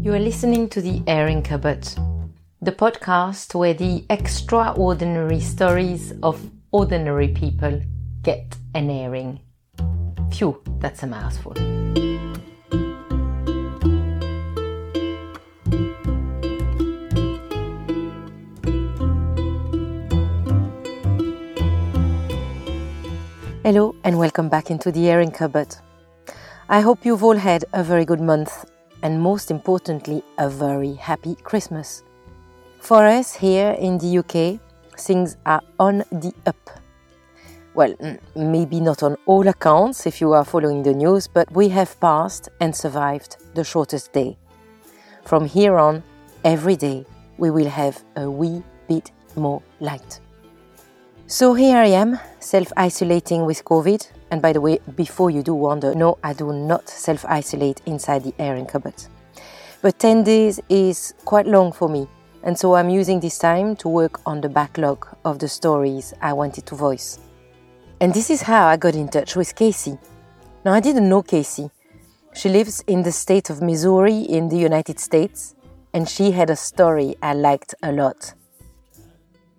You are listening to The Airing Cupboard, the podcast where the extraordinary stories of ordinary people get an airing. Phew, that's a mouthful. Hello and welcome back into the Airing Cupboard. I hope you've all had a very good month and most importantly, a very happy Christmas. For us here in the UK, things are on the up. Well, mm, maybe not on all accounts if you are following the news, but we have passed and survived the shortest day. From here on, every day we will have a wee bit more light. So here I am, self isolating with COVID. And by the way, before you do wonder, no, I do not self isolate inside the airing cupboard. But 10 days is quite long for me, and so I'm using this time to work on the backlog of the stories I wanted to voice. And this is how I got in touch with Casey. Now, I didn't know Casey. She lives in the state of Missouri in the United States, and she had a story I liked a lot.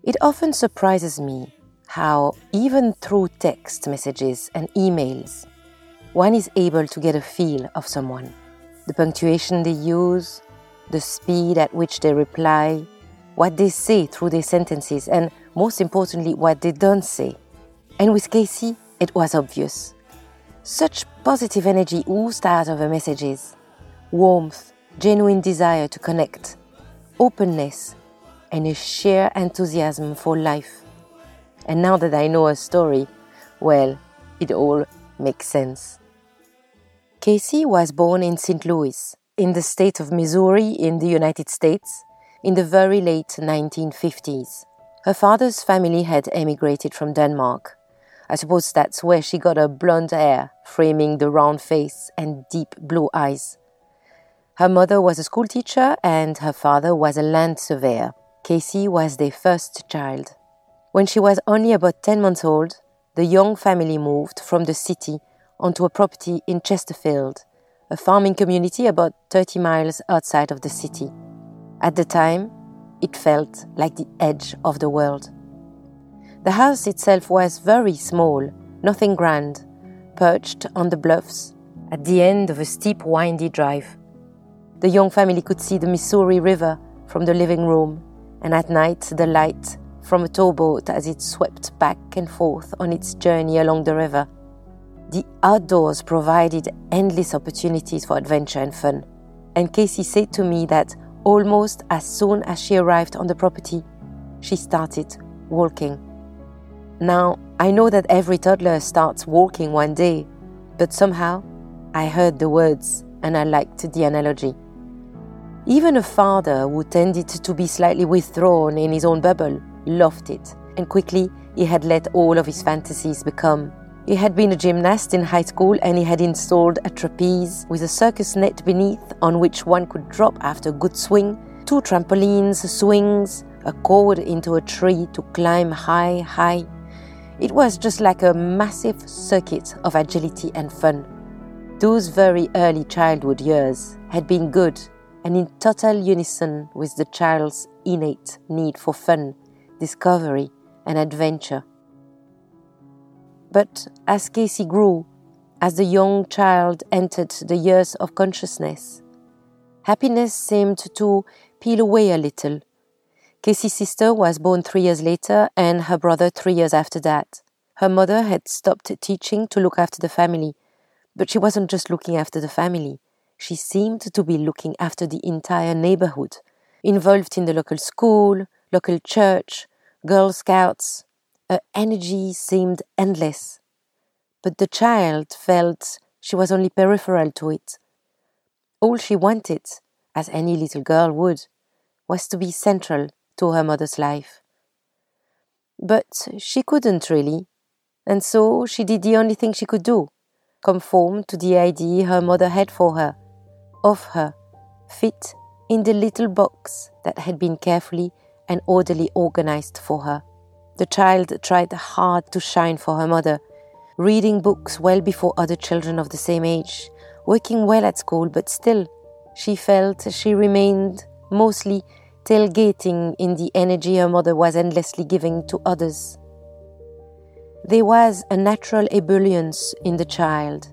It often surprises me how, even through text messages and emails, one is able to get a feel of someone. The punctuation they use, the speed at which they reply, what they say through their sentences, and most importantly, what they don't say. And with Casey, it was obvious. Such positive energy oozed out of her messages warmth, genuine desire to connect, openness, and a sheer enthusiasm for life. And now that I know her story, well, it all makes sense. Casey was born in St. Louis, in the state of Missouri in the United States, in the very late 1950s. Her father's family had emigrated from Denmark. I suppose that's where she got her blonde hair, framing the round face and deep blue eyes. Her mother was a schoolteacher and her father was a land surveyor. Casey was their first child. When she was only about 10 months old, the young family moved from the city onto a property in Chesterfield, a farming community about 30 miles outside of the city. At the time, it felt like the edge of the world. The house itself was very small, nothing grand, perched on the bluffs at the end of a steep, windy drive. The young family could see the Missouri River from the living room, and at night the light from a towboat as it swept back and forth on its journey along the river. The outdoors provided endless opportunities for adventure and fun, and Casey said to me that almost as soon as she arrived on the property, she started walking. Now, I know that every toddler starts walking one day, but somehow I heard the words and I liked the analogy. Even a father who tended to be slightly withdrawn in his own bubble loved it, and quickly he had let all of his fantasies become. He had been a gymnast in high school and he had installed a trapeze with a circus net beneath on which one could drop after a good swing, two trampolines, swings, a cord into a tree to climb high, high. It was just like a massive circuit of agility and fun. Those very early childhood years had been good and in total unison with the child's innate need for fun discovery, and adventure. But as Casey grew, as the young child entered the years of consciousness, happiness seemed to peel away a little. Casey's sister was born three years later, and her brother three years after that. Her mother had stopped teaching to look after the family, but she wasn't just looking after the family. She seemed to be looking after the entire neighborhood, involved in the local school, local church, Girl Scouts. Her energy seemed endless. But the child felt she was only peripheral to it. All she wanted, as any little girl would, was to be central to her mother's life. But she couldn't really, and so she did the only thing she could do conform to the idea her mother had for her, of her, fit in the little box that had been carefully and orderly organized for her. The child tried hard to shine for her mother, reading books well before other children of the same age, working well at school, but still, she felt she remained mostly tailgating in the energy her mother was endlessly giving to others. There was a natural ebullience in the child,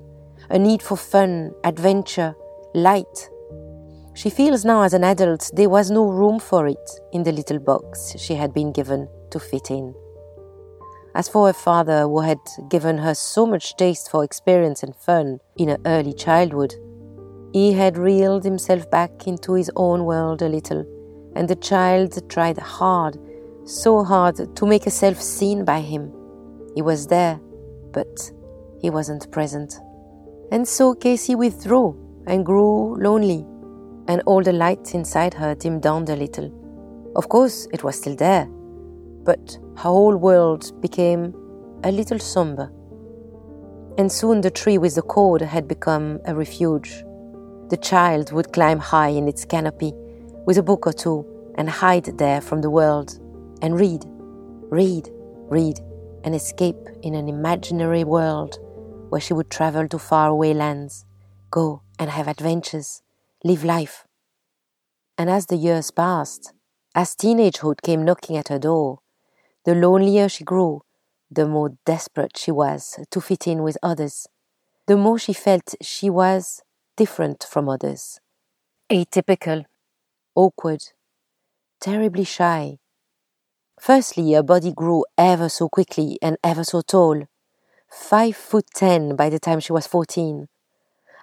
a need for fun, adventure, light. She feels now as an adult there was no room for it in the little box she had been given to fit in. As for her father, who had given her so much taste for experience and fun in her early childhood, he had reeled himself back into his own world a little, and the child tried hard, so hard, to make herself seen by him. He was there, but he wasn't present. And so Casey withdrew and grew lonely, and all the lights inside her dimmed down a little. Of course, it was still there, but her whole world became a little somber. And soon the tree with the cord had become a refuge. The child would climb high in its canopy with a book or two and hide there from the world and read, read, read, and escape in an imaginary world where she would travel to faraway lands, go and have adventures, live life. And as the years passed, as teenagehood came knocking at her door, the lonelier she grew, the more desperate she was to fit in with others, the more she felt she was different from others, atypical, awkward, terribly shy. Firstly, her body grew ever so quickly and ever so tall, five foot ten by the time she was fourteen.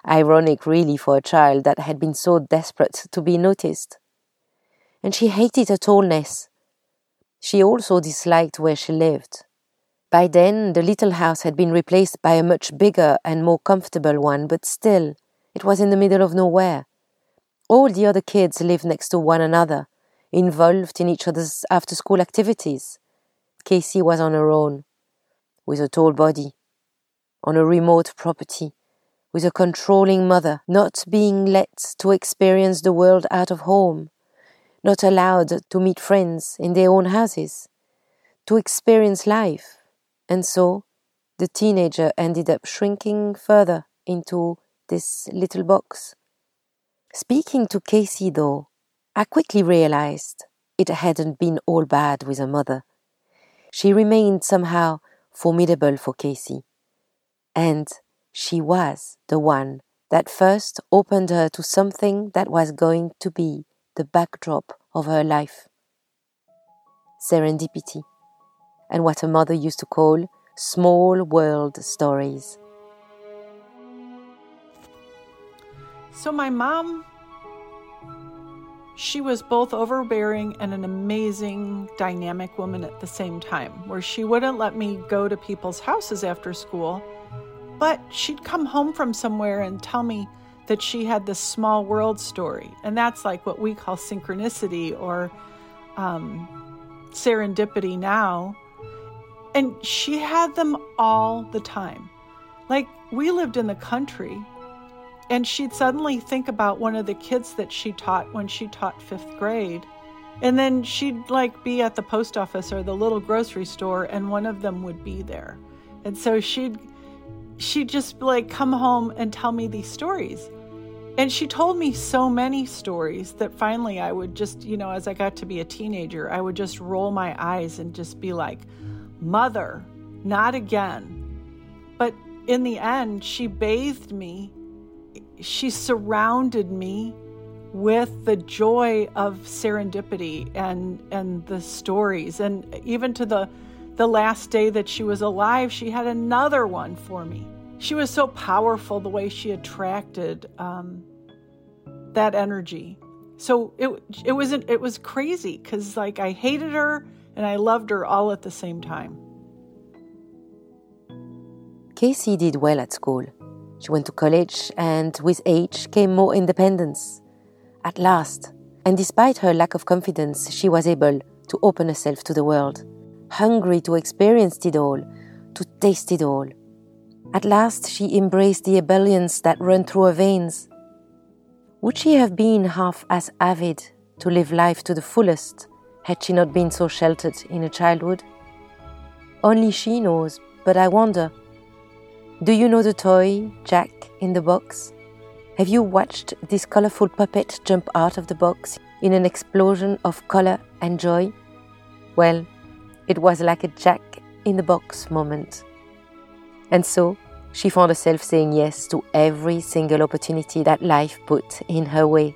Ironic, really, for a child that had been so desperate to be noticed. And she hated her tallness she also disliked where she lived. By then, the little house had been replaced by a much bigger and more comfortable one, but still, it was in the middle of nowhere. All the other kids lived next to one another, involved in each other's after school activities. Casey was on her own, with a tall body, on a remote property, with a controlling mother, not being let to experience the world out of home not allowed to meet friends in their own houses, to experience life. And so the teenager ended up shrinking further into this little box. Speaking to Casey, though, I quickly realized it hadn't been all bad with her mother. She remained somehow formidable for Casey. And she was the one that first opened her to something that was going to be the backdrop of her life. Serendipity, and what her mother used to call small world stories. So, my mom, she was both overbearing and an amazing, dynamic woman at the same time, where she wouldn't let me go to people's houses after school, but she'd come home from somewhere and tell me that she had this small world story. And that's like what we call synchronicity or um, serendipity now. And she had them all the time. Like we lived in the country, and she'd suddenly think about one of the kids that she taught when she taught fifth grade. And then she'd like be at the post office or the little grocery store, and one of them would be there. And so she'd she'd just like come home and tell me these stories. And she told me so many stories that finally I would just, you know, as I got to be a teenager, I would just roll my eyes and just be like, Mother, not again. But in the end, she bathed me, she surrounded me with the joy of serendipity and and the stories and even to the the last day that she was alive she had another one for me she was so powerful the way she attracted um, that energy. So it it wasn't it was crazy because like I hated her and I loved her all at the same time. Casey did well at school. She went to college, and with age came more independence. At last, and despite her lack of confidence, she was able to open herself to the world, hungry to experience it all, to taste it all. At last, she embraced the ebullience that ran through her veins. Would she have been half as avid to live life to the fullest had she not been so sheltered in her childhood? Only she knows, but I wonder do you know the toy, Jack, in the box? Have you watched this colorful puppet jump out of the box in an explosion of color and joy? Well, it was like a jack in the box moment. And so she found herself saying yes to every single opportunity that life put in her way.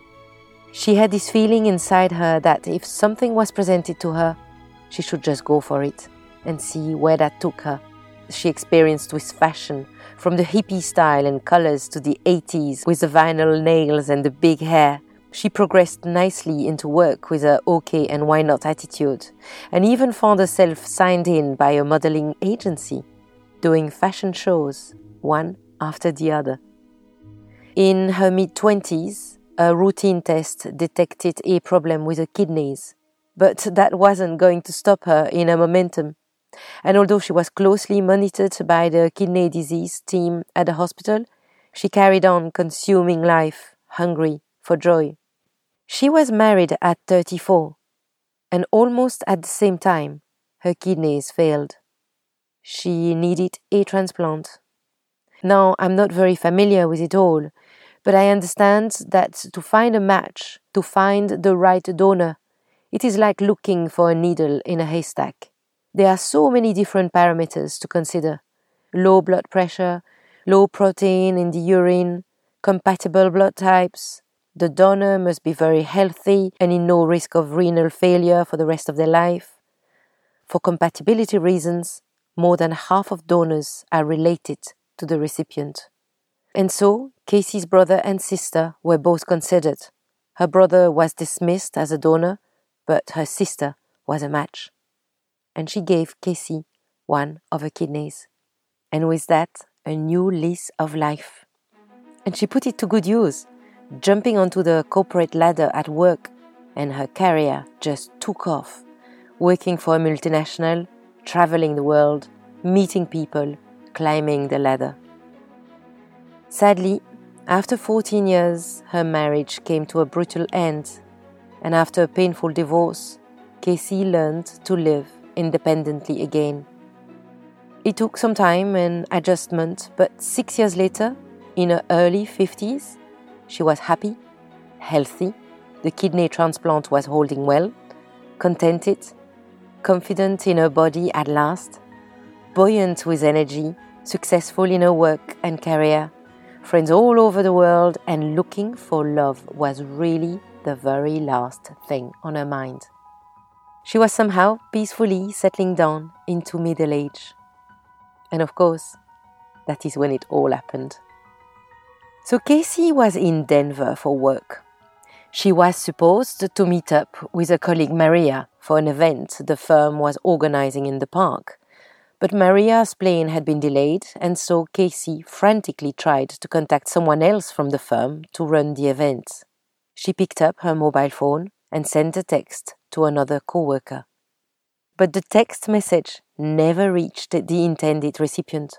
She had this feeling inside her that if something was presented to her, she should just go for it and see where that took her. She experienced with fashion, from the hippie style and colors to the 80s with the vinyl nails and the big hair. She progressed nicely into work with a okay and why not attitude, and even found herself signed in by a modeling agency, doing fashion shows, one after the other. In her mid 20s, a routine test detected a problem with her kidneys, but that wasn't going to stop her in her momentum. And although she was closely monitored by the kidney disease team at the hospital, she carried on consuming life, hungry for joy. She was married at 34, and almost at the same time, her kidneys failed. She needed a transplant. Now, I'm not very familiar with it all, but I understand that to find a match, to find the right donor, it is like looking for a needle in a haystack. There are so many different parameters to consider low blood pressure, low protein in the urine, compatible blood types. The donor must be very healthy and in no risk of renal failure for the rest of their life. For compatibility reasons, more than half of donors are related to the recipient. And so, Casey's brother and sister were both considered. Her brother was dismissed as a donor, but her sister was a match and she gave Casey one of her kidneys. And with that, a new lease of life. And she put it to good use, jumping onto the corporate ladder at work, and her career just took off, working for a multinational, traveling the world, meeting people, climbing the ladder. Sadly, after 14 years, her marriage came to a brutal end, and after a painful divorce, Casey learned to live independently again. It took some time and adjustment, but six years later, in her early 50s, she was happy, healthy, the kidney transplant was holding well, contented, confident in her body at last, buoyant with energy, successful in her work and career, friends all over the world, and looking for love was really the very last thing on her mind. She was somehow peacefully settling down into middle age. And of course, that is when it all happened. So Casey was in Denver for work. She was supposed to meet up with her colleague Maria for an event the firm was organizing in the park. But Maria's plane had been delayed, and so Casey frantically tried to contact someone else from the firm to run the event. She picked up her mobile phone and sent a text to another coworker. But the text message never reached the intended recipient.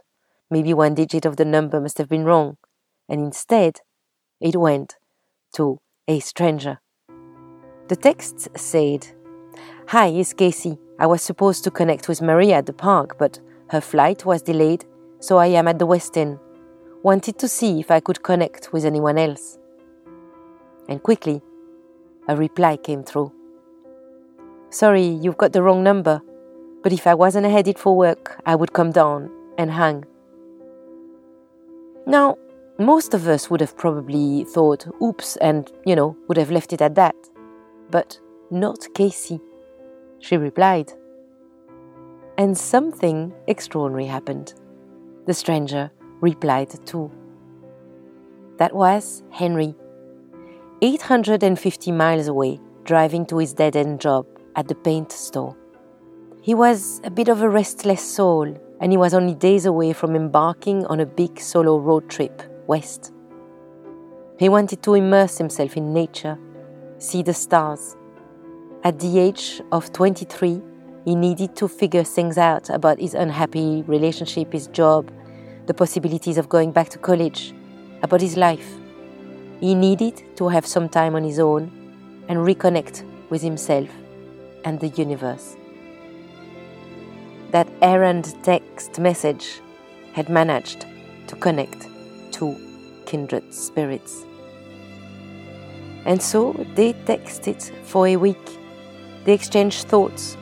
Maybe one digit of the number must have been wrong, and instead it went to a stranger. The text said, Hi, it's Casey. I was supposed to connect with Maria at the park, but her flight was delayed, so I am at the Westin. Wanted to see if I could connect with anyone else. And quickly, a reply came through. Sorry, you've got the wrong number. But if I wasn't headed for work, I would come down and hang. Now, most of us would have probably thought, oops, and, you know, would have left it at that. But not Casey. She replied. And something extraordinary happened. The stranger replied too. That was Henry, 850 miles away, driving to his dead end job at the paint store. He was a bit of a restless soul, and he was only days away from embarking on a big solo road trip west. He wanted to immerse himself in nature, see the stars. At the age of 23, he needed to figure things out about his unhappy relationship, his job, the possibilities of going back to college, about his life. He needed to have some time on his own and reconnect with himself and the universe. That errand text message had managed to connect two kindred spirits. And so they texted for a week. They exchanged thoughts,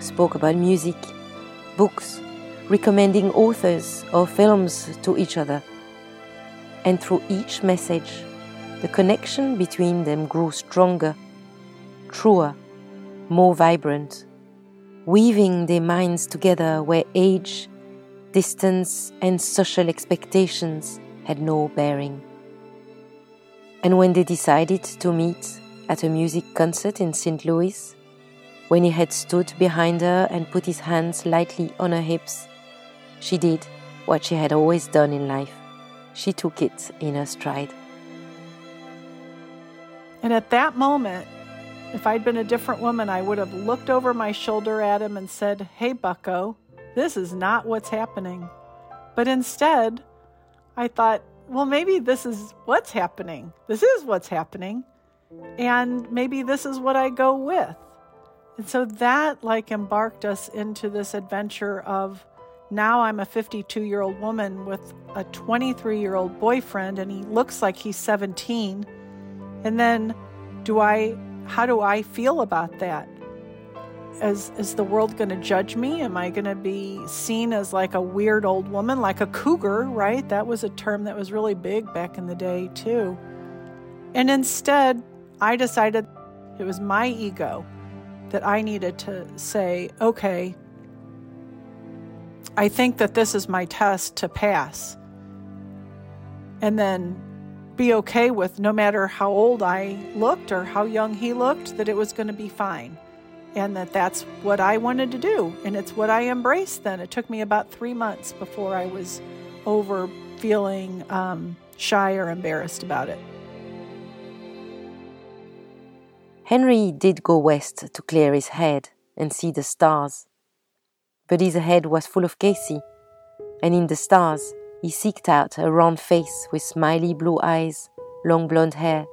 spoke about music, books, recommending authors or films to each other. And through each message, the connection between them grew stronger, truer, more vibrant, weaving their minds together where age, distance, and social expectations had no bearing. And when they decided to meet at a music concert in St. Louis, when he had stood behind her and put his hands lightly on her hips, she did what she had always done in life. She took it in her stride. And at that moment, if I'd been a different woman, I would have looked over my shoulder at him and said, Hey, bucko, this is not what's happening. But instead, I thought, well, maybe this is what's happening. This is what's happening. And maybe this is what I go with. And so that like embarked us into this adventure of now I'm a 52 year old woman with a 23 year old boyfriend, and he looks like he's 17. And then, do I, how do I feel about that? Is, is the world going to judge me? Am I going to be seen as like a weird old woman, like a cougar, right? That was a term that was really big back in the day, too. And instead, I decided it was my ego that I needed to say, okay, I think that this is my test to pass. And then be okay with no matter how old I looked or how young he looked, that it was going to be fine and that that's what I wanted to do. And it's what I embraced then. It took me about three months before I was over feeling um, shy or embarrassed about it. Henry did go west to clear his head and see the stars. But his head was full of Casey, and in the stars he seeked out a round face with smiley blue eyes, long blonde hair.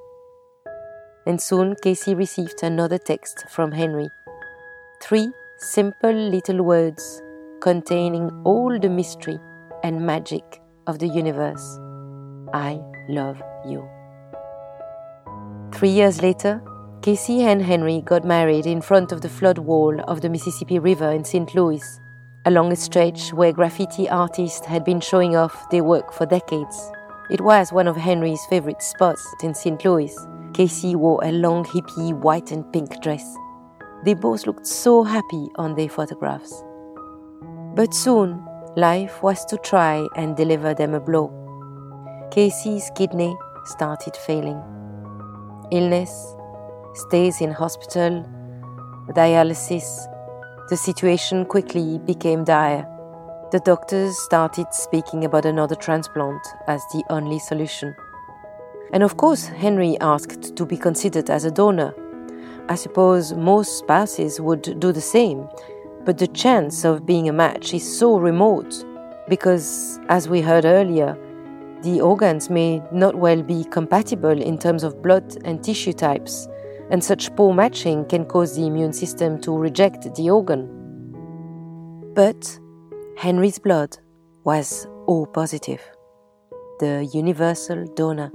And soon Casey received another text from Henry Three simple little words containing all the mystery and magic of the universe. I love you. Three years later, Casey and Henry got married in front of the flood wall of the Mississippi River in St. Louis, along a stretch where graffiti artists had been showing off their work for decades. It was one of Henry's favorite spots in St. Louis. Casey wore a long hippie white and pink dress. They both looked so happy on their photographs. But soon, life was to try and deliver them a blow. Casey's kidney started failing. Illness, stays in hospital, dialysis. The situation quickly became dire. The doctors started speaking about another transplant as the only solution. And of course, Henry asked to be considered as a donor I suppose most spouses would do the same, but the chance of being a match is so remote because, as we heard earlier, the organs may not well be compatible in terms of blood and tissue types, and such poor matching can cause the immune system to reject the organ. But Henry's blood was O positive, the universal donor.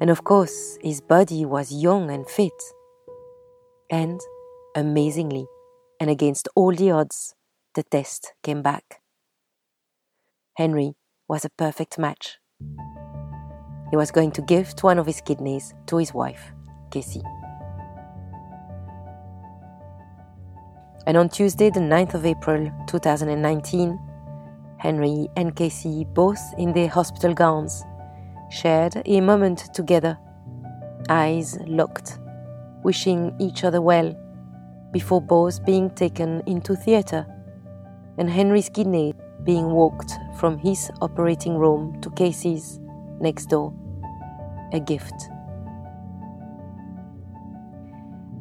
And of course, his body was young and fit. And, amazingly, and against all the odds, the test came back. Henry was a perfect match. He was going to gift one of his kidneys to his wife, Casey. And on Tuesday, the 9th of April 2019, Henry and Casey, both in their hospital gowns, shared a moment together, eyes locked, wishing each other well, before both being taken into theatre, and Henry's kidney being walked from his operating room to Casey's next door. A gift.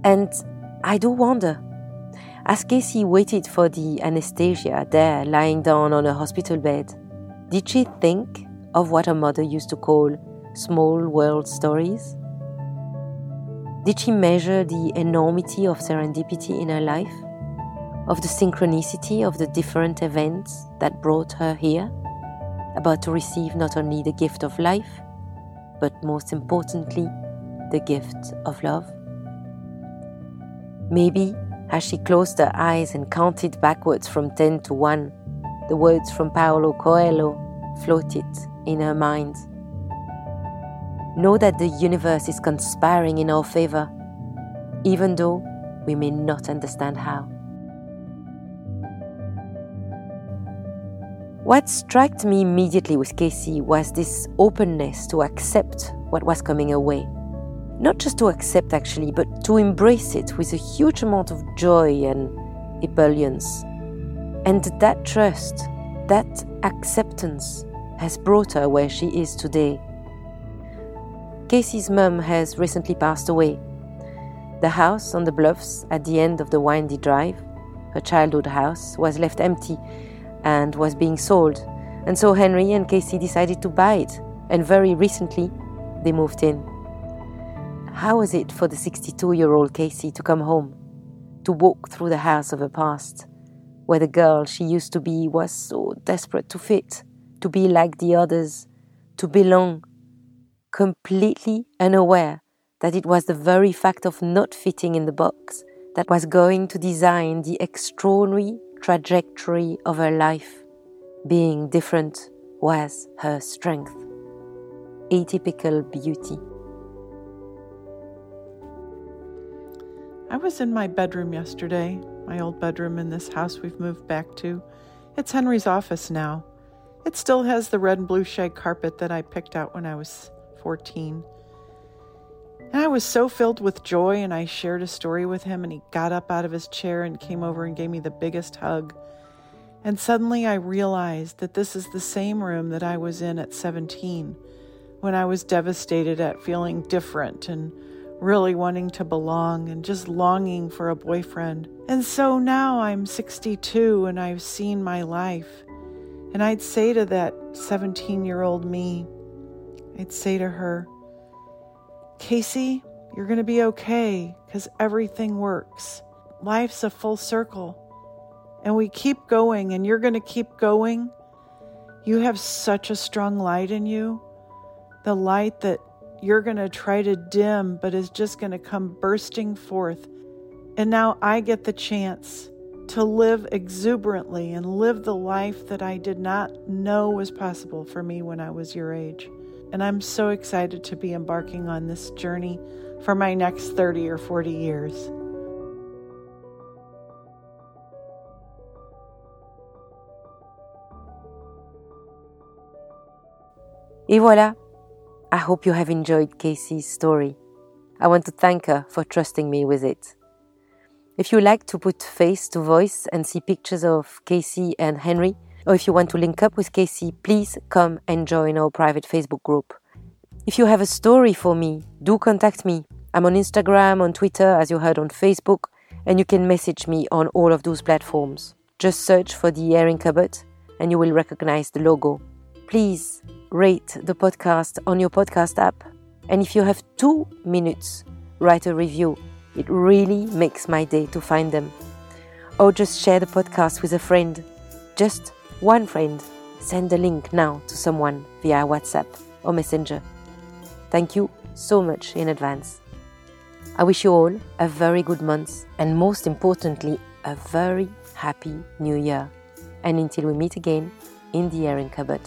And I do wonder, as Casey waited for the anesthesia there lying down on a hospital bed, did she think of what her mother used to call small world stories? Did she measure the enormity of serendipity in her life? Of the synchronicity of the different events that brought her here? About to receive not only the gift of life, but most importantly, the gift of love? Maybe as she closed her eyes and counted backwards from 10 to 1, the words from Paolo Coelho floated in her mind. Know that the universe is conspiring in our favor, even though we may not understand how. What struck me immediately with Casey was this openness to accept what was coming her way not just to accept actually, but to embrace it with a huge amount of joy and ebullience. And that trust, that acceptance, has brought her where she is today. Casey's mum has recently passed away. The house on the bluffs at the end of the windy drive, her childhood house, was left empty and was being sold. And so Henry and Casey decided to buy it, and very recently they moved in. How was it for the 62 year old Casey to come home, to walk through the house of her past, where the girl she used to be was so desperate to fit, to be like the others, to belong, completely unaware that it was the very fact of not fitting in the box that was going to design the extraordinary trajectory of her life. Being different was her strength. Atypical beauty. I was in my bedroom yesterday, my old bedroom in this house we've moved back to. It's Henry's office now. It still has the red and blue shag carpet that I picked out when I was 14. And I was so filled with joy, and I shared a story with him, and he got up out of his chair and came over and gave me the biggest hug. And suddenly I realized that this is the same room that I was in at 17 when I was devastated at feeling different and really wanting to belong and just longing for a boyfriend. And so now I'm 62 and I've seen my life. And I'd say to that 17 year old me, I'd say to her, Casey, you're going to be okay because everything works. Life's a full circle. And we keep going, and you're going to keep going. You have such a strong light in you the light that you're going to try to dim, but is just going to come bursting forth. And now I get the chance to live exuberantly and live the life that I did not know was possible for me when I was your age. And I'm so excited to be embarking on this journey for my next 30 or 40 years. Et voilà, I hope you have enjoyed Casey's story. I want to thank her for trusting me with it. If you like to put face to voice and see pictures of Casey and Henry, or if you want to link up with Casey, please come and join our private Facebook group. If you have a story for me, do contact me. I'm on Instagram, on Twitter, as you heard on Facebook, and you can message me on all of those platforms. Just search for the Airing Cupboard and you will recognize the logo. Please rate the podcast on your podcast app. And if you have two minutes, write a review. It really makes my day to find them. Or just share the podcast with a friend. Just one friend. Send a link now to someone via WhatsApp or Messenger. Thank you so much in advance. I wish you all a very good month and most importantly, a very happy new year. And until we meet again in the airing cupboard,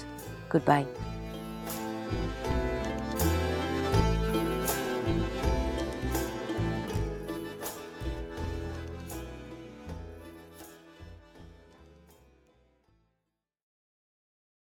goodbye.